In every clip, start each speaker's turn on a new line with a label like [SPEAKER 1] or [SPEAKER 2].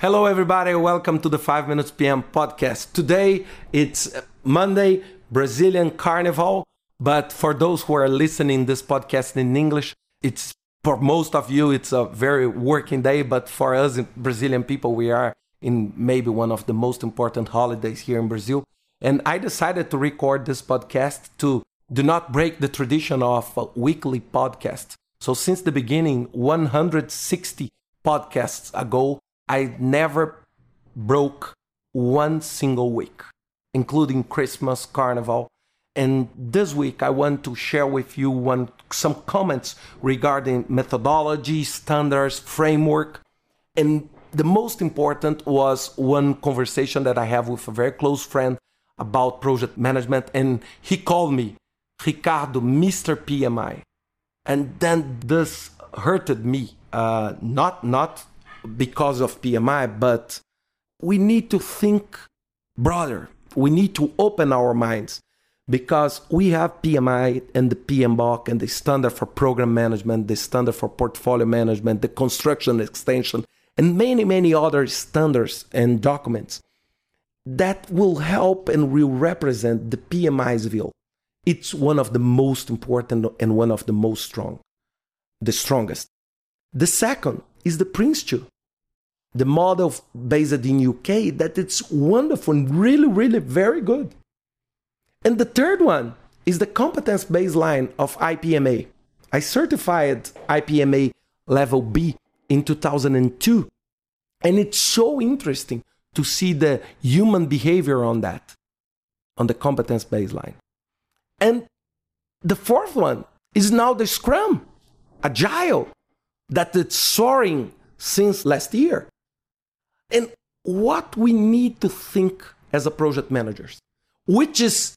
[SPEAKER 1] Hello, everybody. Welcome to the 5 Minutes PM podcast. Today, it's Monday, Brazilian Carnival. But for those who are listening this podcast in English, it's for most of you, it's a very working day. But for us, Brazilian people, we are in maybe one of the most important holidays here in Brazil. And I decided to record this podcast to do not break the tradition of weekly podcast. So since the beginning, 160 podcasts ago, I never broke one single week, including Christmas, Carnival. And this week, I want to share with you one, some comments regarding methodology, standards, framework. And the most important was one conversation that I have with a very close friend about project management. And he called me, Ricardo, Mr. PMI. And then this hurted me, uh, not, not because of PMI, but we need to think broader. We need to open our minds because we have PMI and the PMBOK and the standard for program management, the standard for portfolio management, the construction extension, and many, many other standards and documents that will help and will represent the PMI's view. It's one of the most important and one of the most strong, the strongest. The second is the Prince2, the model based in UK that it's wonderful and really, really very good. And the third one is the competence baseline of IPMA. I certified IPMA level B in 2002. And it's so interesting to see the human behavior on that, on the competence baseline. And the fourth one is now the Scrum, Agile, that it's soaring since last year. And what we need to think as a project managers, which is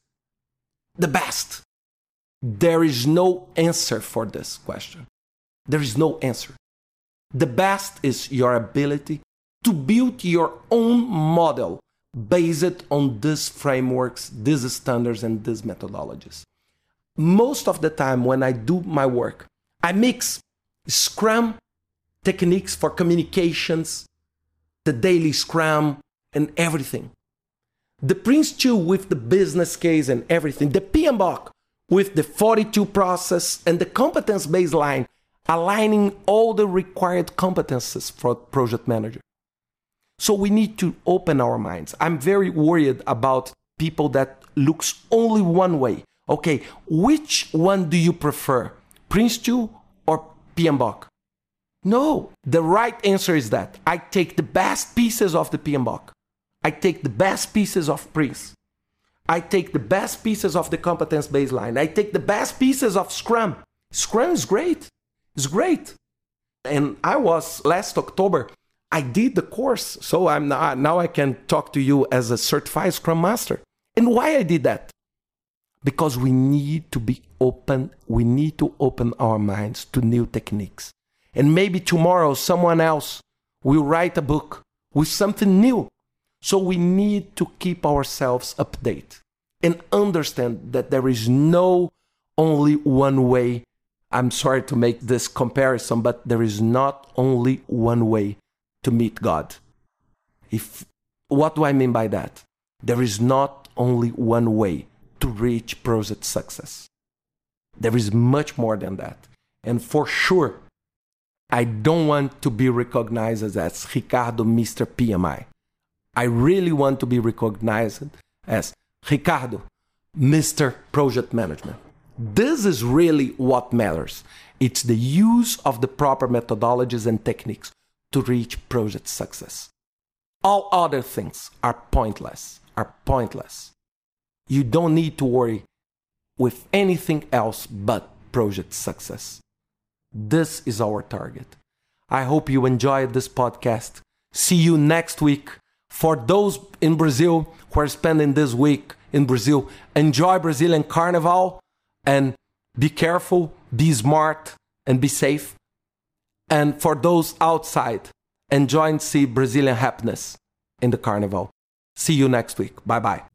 [SPEAKER 1] the best? There is no answer for this question. There is no answer. The best is your ability to build your own model based on these frameworks, these standards, and these methodologies. Most of the time, when I do my work, I mix Scrum techniques for communications, the daily Scrum, and everything. The Prince2 with the business case and everything, the PMBOK with the 42 process and the competence baseline, aligning all the required competences for project manager. So we need to open our minds. I'm very worried about people that looks only one way. Okay, which one do you prefer? Prince2 or PMBOK? No, the right answer is that I take the best pieces of the PMBOK. I take the best pieces of Prince. I take the best pieces of the competence baseline. I take the best pieces of Scrum. Scrum is great. It's great. And I was last October I did the course, so I'm now I can talk to you as a certified Scrum Master. And why I did that? Because we need to be open. We need to open our minds to new techniques. And maybe tomorrow someone else will write a book with something new. So we need to keep ourselves update and understand that there is no only one way. I'm sorry to make this comparison, but there is not only one way to meet God. If, what do I mean by that? There is not only one way to reach project success. There is much more than that. And for sure, I don't want to be recognized as Ricardo Mr. PMI. I really want to be recognized as Ricardo Mr. Project Management. This is really what matters. It's the use of the proper methodologies and techniques to reach project success. All other things are pointless, are pointless. You don't need to worry with anything else but project success. This is our target. I hope you enjoyed this podcast. See you next week. For those in Brazil who are spending this week in Brazil, enjoy Brazilian Carnival and be careful, be smart, and be safe. And for those outside, enjoy and see Brazilian happiness in the carnival. See you next week. Bye bye.